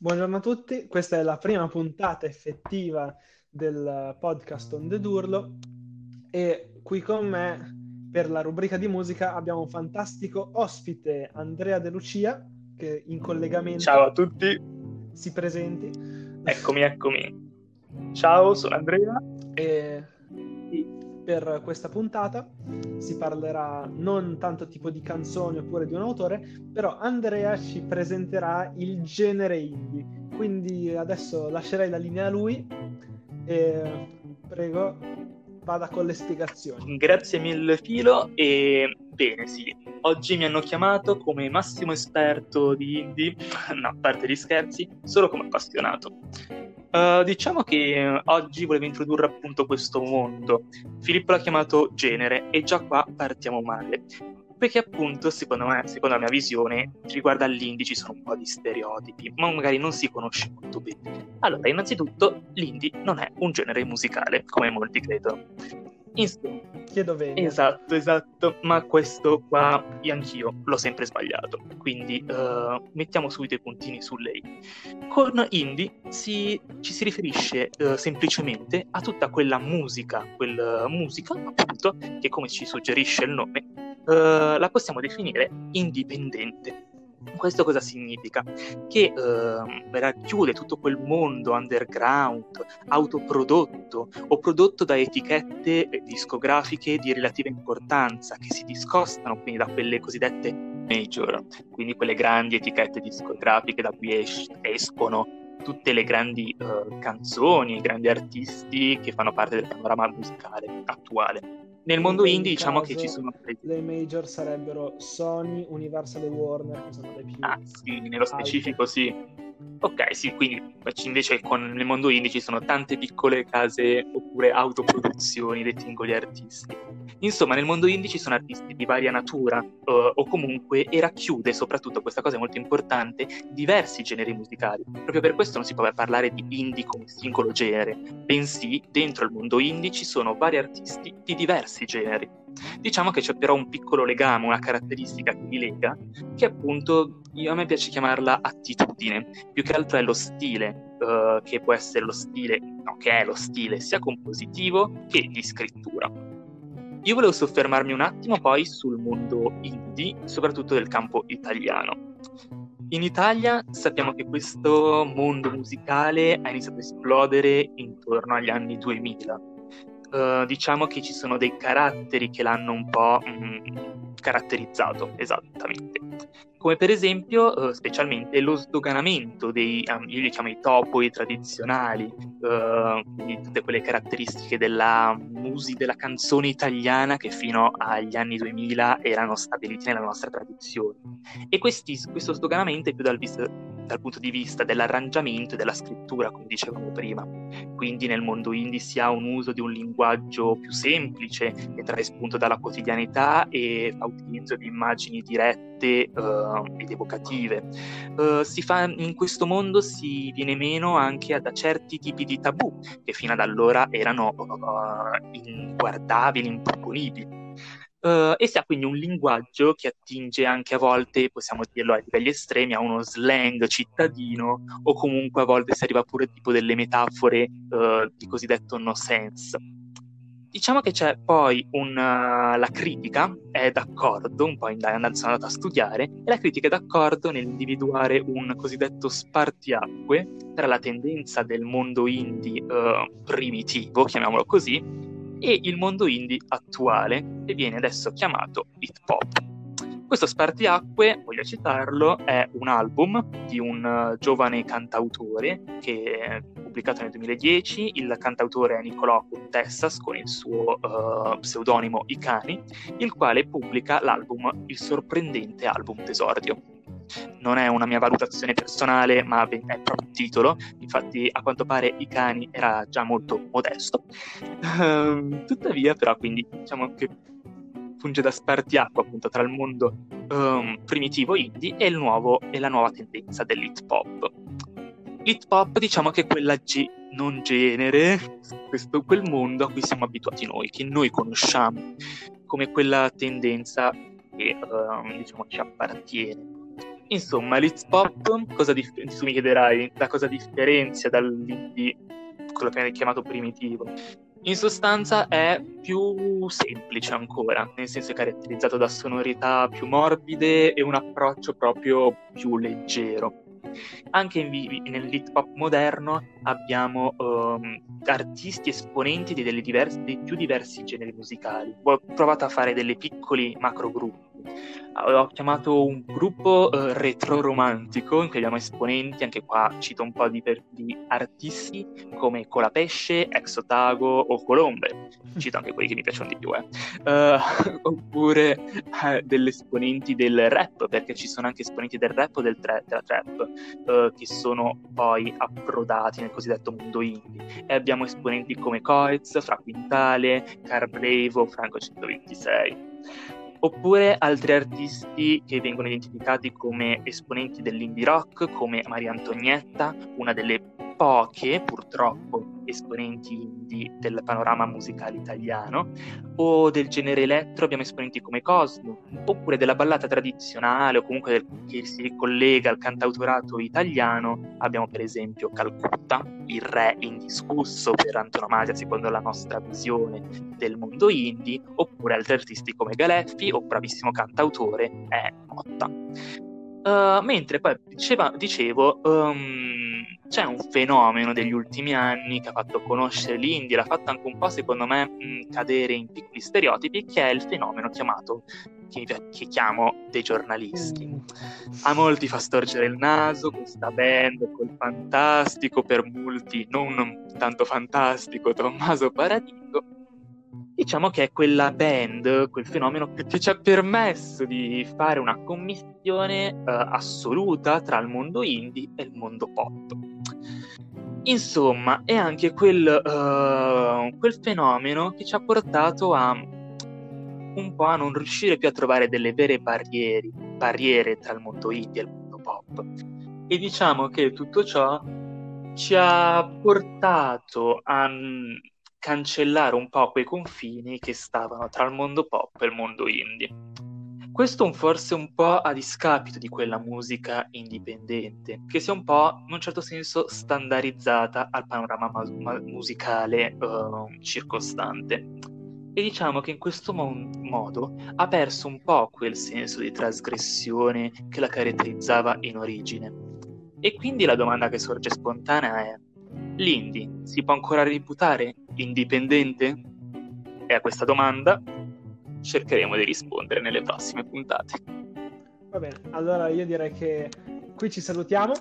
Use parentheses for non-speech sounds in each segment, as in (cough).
Buongiorno a tutti, questa è la prima puntata effettiva del podcast On The Durlo e qui con me per la rubrica di musica abbiamo un fantastico ospite Andrea De Lucia che in collegamento Ciao a tutti, si presenti. eccomi, eccomi. Ciao, sono Andrea. E per questa puntata si parlerà non tanto tipo di canzoni oppure di un autore, però Andrea ci presenterà il genere indie. Quindi adesso lascerei la linea a lui e prego, vada con le spiegazioni. Grazie mille Filo e bene sì, oggi mi hanno chiamato come massimo esperto di indie, (laughs) no, a parte gli scherzi, solo come appassionato. Uh, diciamo che oggi volevo introdurre appunto questo mondo. Filippo l'ha chiamato genere e già qua partiamo male. Perché appunto, secondo me, secondo la mia visione, riguardo all'indie ci sono un po' di stereotipi, ma magari non si conosce molto bene. Allora, innanzitutto, l'indie non è un genere musicale, come molti credono. Insomma, chiedo bene. Esatto, esatto, ma questo qua io anch'io l'ho sempre sbagliato, quindi uh, mettiamo subito i puntini su lei. Con indie si, ci si riferisce uh, semplicemente a tutta quella musica, quella musica appunto, che come ci suggerisce il nome, uh, la possiamo definire indipendente. Questo cosa significa? Che eh, racchiude tutto quel mondo underground, autoprodotto o prodotto da etichette discografiche di relativa importanza che si discostano quindi da quelle cosiddette major, quindi quelle grandi etichette discografiche da cui es- escono tutte le grandi uh, canzoni, i grandi artisti che fanno parte del panorama musicale attuale. Nel mondo In indie diciamo che ci sono Le major sarebbero Sony, Universal e Warner, che sono le più Ah, sì, nello specifico sì. Ok, sì, quindi invece con, nel mondo indie ci sono tante piccole case oppure autoproduzioni dei singoli artisti. Insomma, nel mondo indie ci sono artisti di varia natura uh, o comunque e racchiude, soprattutto questa cosa è molto importante, diversi generi musicali. Proprio per questo non si può parlare di indie come singolo genere, bensì dentro il mondo indie ci sono vari artisti di diversi generi. Diciamo che c'è però un piccolo legame, una caratteristica che li lega, che appunto io, a me piace chiamarla attitudine, più che altro è lo stile, uh, che può essere lo stile, no, che è lo stile sia compositivo che di scrittura. Io volevo soffermarmi un attimo poi sul mondo indie, soprattutto del campo italiano. In Italia sappiamo che questo mondo musicale ha iniziato a esplodere intorno agli anni 2000 uh, diciamo che ci sono dei caratteri che l'hanno un po' mh, caratterizzato, esattamente. Come per esempio, uh, specialmente lo sdoganamento dei, io li chiamo i topoi tradizionali, uh, quindi tutte quelle caratteristiche della musica, della canzone italiana che fino agli anni 2000 erano stabiliti nella nostra tradizione. E questi, questo sdoganamento è più dal, vis- dal punto di vista dell'arrangiamento e della scrittura, come dicevamo prima. Quindi nel mondo indie si ha un uso di un linguaggio più semplice, che trae spunto dalla quotidianità e fa utilizzo di immagini dirette uh, ed evocative. Uh, fa, in questo mondo si viene meno anche a, certi tipi di tabù che fino ad allora erano uh, inguardabili, improponibili. Uh, e si ha quindi un linguaggio che attinge anche a volte, possiamo dirlo a livelli estremi, a uno slang cittadino o comunque a volte si arriva pure tipo delle metafore uh, di cosiddetto no sense. Diciamo che c'è poi una... la critica è d'accordo, un po' andando, sono andato a studiare, e la critica è d'accordo nell'individuare un cosiddetto spartiacque tra la tendenza del mondo indie uh, primitivo, chiamiamolo così, e il mondo indie attuale, che viene adesso chiamato hip hop. Questo Spartiacque, voglio citarlo, è un album di un uh, giovane cantautore che è pubblicato nel 2010. Il cantautore è Nicolò Contessas con il suo uh, pseudonimo Icani, il quale pubblica l'album Il sorprendente album d'esordio non è una mia valutazione personale, ma è proprio un titolo. Infatti, a quanto pare i cani era già molto modesto. Uh, tuttavia, però, quindi diciamo che funge da spartiacque appunto tra il mondo um, primitivo indie e, nuovo, e, la nuova tendenza dell'hip hop. L'hip hop diciamo che è quella ge- non genere, questo, quel mondo a cui siamo abituati noi, che noi conosciamo, come quella tendenza che uh, diciamo ci appartiene Insomma, l'hip hop, cosa dif- tu mi chiederai, da cosa differenzia dall'indie, quello che viene chiamato primitivo? In sostanza è più semplice ancora, nel senso è caratterizzato da sonorità più morbide e un approccio proprio più leggero. Anche in, nell'hip hop moderno abbiamo um, artisti esponenti di diversi, dei più diversi generi musicali. Ho provato a fare delle piccoli macro gruppi ho chiamato un gruppo uh, retro-romantico in cui abbiamo esponenti, anche qua cito un po' di, per, di artisti come Colapesce, Exotago o Colombe, cito anche quelli che mi piacciono di più, eh. uh, (laughs) oppure uh, delle esponenti del rap, perché ci sono anche esponenti del rap o del tra- della trap che sono poi approdati nel cosiddetto mondo indie. E abbiamo esponenti come Coez, Fra Quintale, Carbrevo, Franco 126 oppure altri artisti che vengono identificati come esponenti dell'indie rock, come Maria Antonietta, una delle poche, purtroppo, esponenti indie del panorama musicale italiano, o del genere elettro abbiamo esponenti come Cosmo, oppure della ballata tradizionale o comunque del, che si ricollega al cantautorato italiano, abbiamo per esempio Calcutta, il re indiscusso per antonomasia secondo la nostra visione del mondo indie, oppure altri artisti come Galeffi o bravissimo cantautore è Motta. Uh, mentre poi diceva, dicevo, um, c'è un fenomeno degli ultimi anni che ha fatto conoscere l'India, l'ha fatto anche un po', secondo me, mh, cadere in piccoli stereotipi, che è il fenomeno chiamato, che, che chiamo dei giornalisti. A molti fa storcere il naso questa band col fantastico, per molti non tanto fantastico, Tommaso Paradiso, diciamo che è quella band, quel fenomeno che ci ha permesso di fare una commissione uh, assoluta tra il mondo indie e il mondo pop. Insomma, è anche quel, uh, quel fenomeno che ci ha portato a un po' a non riuscire più a trovare delle vere barriere, barriere tra il mondo indie e il mondo pop. E diciamo che tutto ciò ci ha portato a cancellare un po' quei confini che stavano tra il mondo pop e il mondo indie. Questo forse un po' a discapito di quella musica indipendente, che sia un po', in un certo senso, standardizzata al panorama ma- ma- musicale uh, circostante. E diciamo che in questo mo- modo ha perso un po' quel senso di trasgressione che la caratterizzava in origine. E quindi la domanda che sorge spontanea è: l'indie si può ancora reputare indipendente? E a questa domanda cercheremo di rispondere nelle prossime puntate. Va bene, allora io direi che qui ci salutiamo.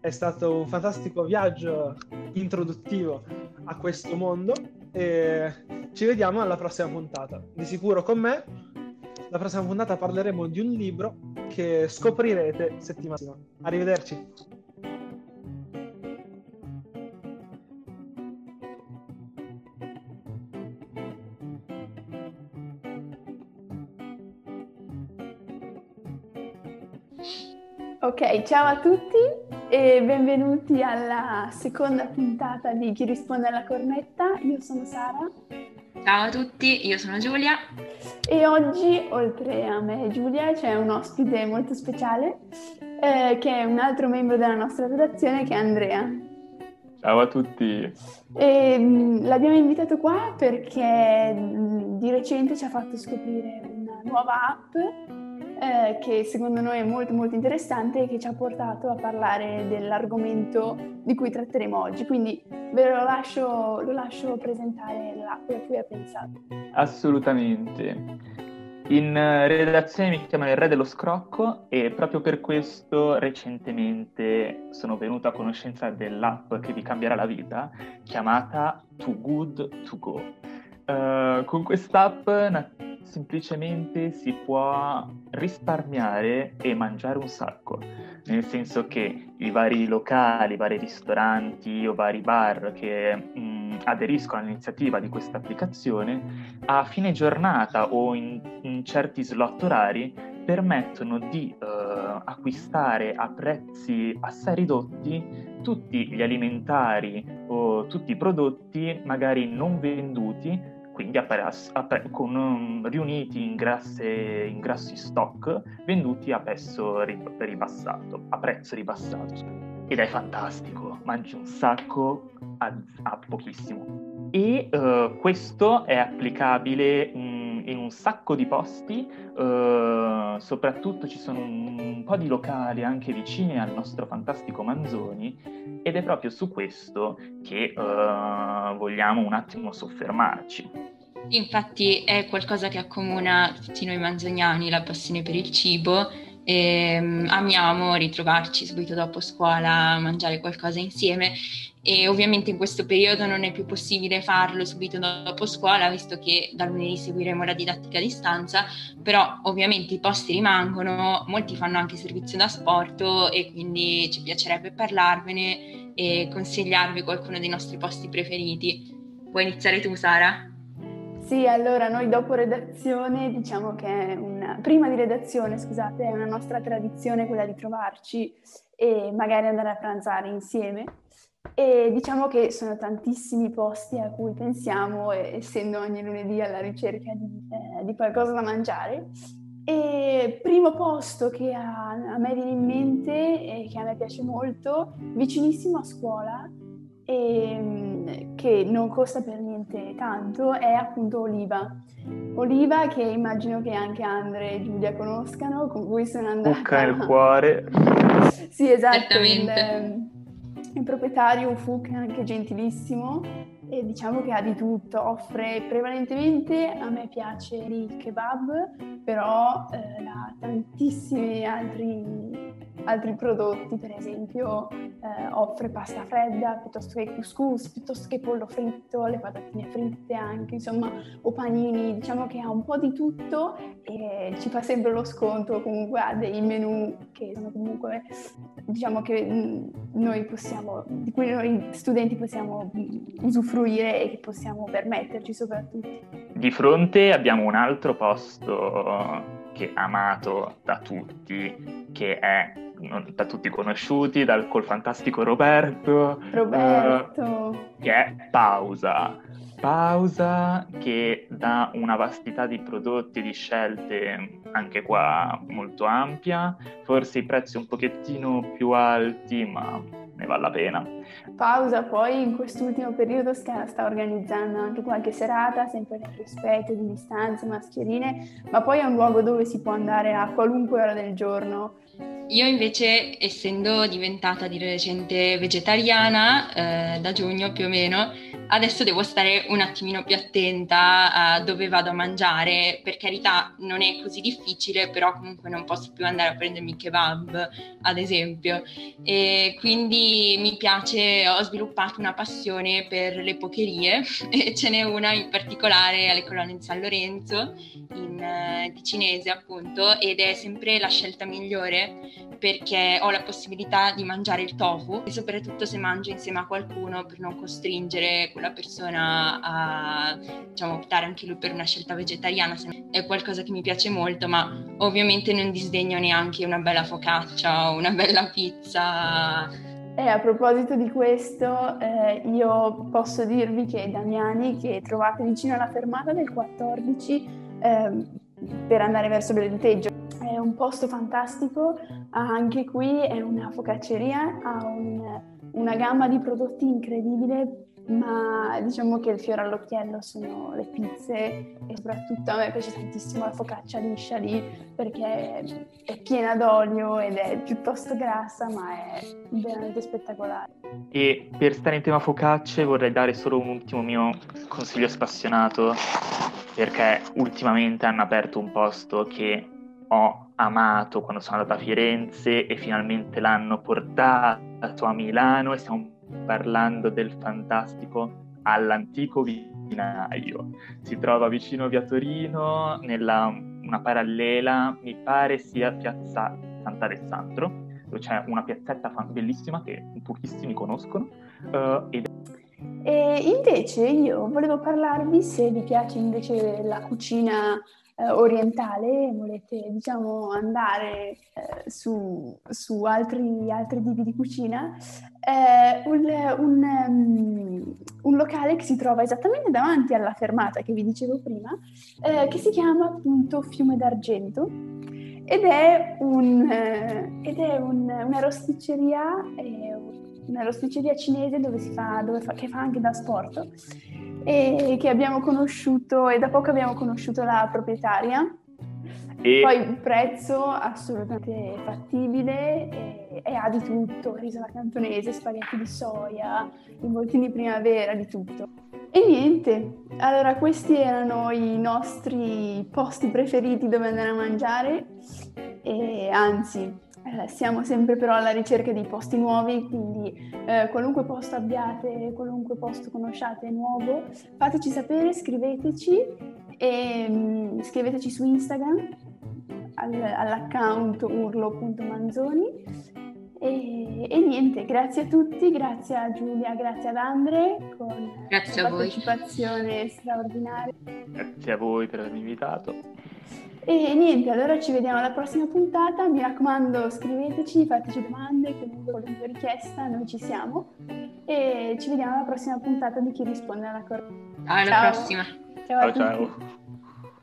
È stato un fantastico viaggio introduttivo a questo mondo e ci vediamo alla prossima puntata. Di sicuro con me. La prossima puntata parleremo di un libro che scoprirete settimana prossima. Arrivederci. Ok, ciao a tutti e benvenuti alla seconda puntata di Chi risponde alla cornetta. Io sono Sara. Ciao a tutti, io sono Giulia. E oggi, oltre a me e Giulia, c'è un ospite molto speciale, eh, che è un altro membro della nostra redazione, che è Andrea. Ciao a tutti. E, mh, l'abbiamo invitato qua perché mh, di recente ci ha fatto scoprire una nuova app eh, che secondo noi è molto molto interessante e che ci ha portato a parlare dell'argomento di cui tratteremo oggi. Quindi ve lo lascio, lo lascio presentare l'app a cui ha pensato. Assolutamente. In eh, redazione mi chiamano il re dello scrocco e proprio per questo recentemente sono venuto a conoscenza dell'app che vi cambierà la vita, chiamata Too Good To Go. Uh, con quest'app semplicemente si può risparmiare e mangiare un sacco, nel senso che i vari locali, i vari ristoranti o vari bar che mh, aderiscono all'iniziativa di questa applicazione, a fine giornata o in, in certi slot orari permettono di uh, acquistare a prezzi assai ridotti tutti gli alimentari o tutti i prodotti magari non venduti quindi appare- appare- con, um, riuniti in, grasse, in, grassi stock venduti a prezzo ribassato, a prezzo ribassato. Ed è fantastico, mangi un sacco a, a pochissimo. E uh, questo è applicabile in, un sacco di posti, uh, soprattutto ci sono un, un po' di locali anche vicini al nostro fantastico Manzoni ed è proprio su questo che uh, vogliamo un attimo soffermarci. Infatti è qualcosa che accomuna tutti noi manzoniani, la passione per il cibo e um, amiamo ritrovarci subito dopo scuola a mangiare qualcosa insieme e ovviamente in questo periodo non è più possibile farlo subito dopo scuola visto che da lunedì seguiremo la didattica a distanza però ovviamente i posti rimangono molti fanno anche servizio da sport e quindi ci piacerebbe parlarvene e consigliarvi qualcuno dei nostri posti preferiti vuoi iniziare tu Sara? Sì, allora noi dopo redazione diciamo che è una, prima di redazione, scusate, è una nostra tradizione quella di trovarci e magari andare a pranzare insieme. E diciamo che sono tantissimi posti a cui pensiamo, essendo ogni lunedì alla ricerca di, eh, di qualcosa da mangiare. E primo posto che a, a me viene in mente e che a me piace molto, vicinissimo a scuola, e, mm, che non costa per niente tanto è appunto Oliva. Oliva che immagino che anche Andre e Giulia conoscano, con cui sono andata... Bucca nel cuore. (laughs) sì, esatto. Il, il proprietario Ufuk è anche gentilissimo e diciamo che ha di tutto, offre prevalentemente, a me piace il kebab, però eh, ha tantissimi altri altri prodotti, per esempio eh, offre pasta fredda piuttosto che couscous, piuttosto che pollo fritto, le patatine fritte anche, insomma, o panini, diciamo che ha un po' di tutto e ci fa sempre lo sconto, comunque ha dei menù che sono comunque, diciamo che mm, noi possiamo, di cui noi studenti possiamo usufruire e che possiamo permetterci soprattutto. Di fronte abbiamo un altro posto che è amato da tutti, che è da tutti conosciuti, dal col fantastico Roberto. Roberto. Uh, che è Pausa. Pausa che dà una vastità di prodotti e di scelte anche qua molto ampia, forse i prezzi un pochettino più alti, ma ne vale la pena. Pausa poi in quest'ultimo periodo sta, sta, organizzando anche qualche serata, sempre nel rispetto di distanze, mascherine, ma poi è un luogo dove si può andare a qualunque ora del giorno io invece, essendo diventata di recente vegetariana, eh, da giugno più o meno, adesso devo stare un attimino più attenta a dove vado a mangiare. Per carità, non è così difficile, però comunque non posso più andare a prendermi kebab, ad esempio. E quindi mi piace, ho sviluppato una passione per le pocherie (laughs) e ce n'è una in particolare alle colonne di San Lorenzo, in, uh, di cinese appunto, ed è sempre la scelta migliore perché ho la possibilità di mangiare il tofu e soprattutto se mangio insieme a qualcuno per non costringere quella persona a diciamo, optare anche lui per una scelta vegetariana. È qualcosa che mi piace molto, ma ovviamente non disdegno neanche una bella focaccia o una bella pizza. E a proposito di questo, eh, io posso dirvi che Damiani, che trovate vicino alla fermata del 14, eh, per andare verso l'Eliteggio, è un posto fantastico, anche qui è una focacceria, ha un, una gamma di prodotti incredibile, ma diciamo che il fiore all'occhiello sono le pizze e soprattutto a me piace tantissimo la focaccia liscia lì perché è piena d'olio ed è piuttosto grassa ma è veramente spettacolare. E per stare in tema focacce vorrei dare solo un ultimo mio consiglio spassionato perché ultimamente hanno aperto un posto che ho amato quando sono andato a Firenze e finalmente l'hanno portato a Milano e stiamo parlando del fantastico all'antico vinaio. Si trova vicino via Torino, nella una parallela, mi pare sia piazza Sant'Alessandro, dove c'è una piazzetta bellissima che pochissimi conoscono. Uh, ed... E invece io volevo parlarvi, se vi piace invece la cucina orientale, volete diciamo andare eh, su, su altri, altri, tipi di cucina, è un, un, um, un, locale che si trova esattamente davanti alla fermata che vi dicevo prima, eh, che si chiama appunto Fiume d'Argento ed è, un, eh, ed è una rosticceria, una rosticceria cinese dove si fa, dove fa, che fa anche da sport e che abbiamo conosciuto e da poco abbiamo conosciuto la proprietaria. E... Poi il prezzo assolutamente fattibile e, e ha di tutto, risola cantonese, spaghetti di soia, involtini primavera, di tutto. E niente, allora questi erano i nostri posti preferiti dove andare a mangiare e anzi eh, siamo sempre però alla ricerca di posti nuovi, quindi eh, qualunque posto abbiate, qualunque posto conosciate nuovo, fateci sapere, scriveteci e mh, mm, scriveteci su Instagram al, all'account urlo.manzoni e, e, niente, grazie a tutti, grazie a Giulia, grazie ad Andre con grazie la partecipazione straordinaria. Grazie a voi per avermi invitato. E niente, allora ci vediamo alla prossima puntata. Mi raccomando, scriveteci, fateci domande, comunque qualunque richiesta, noi ci siamo. E ci vediamo alla prossima puntata di chi risponde alla corretta. Alla prossima. Ciao, ciao. ciao.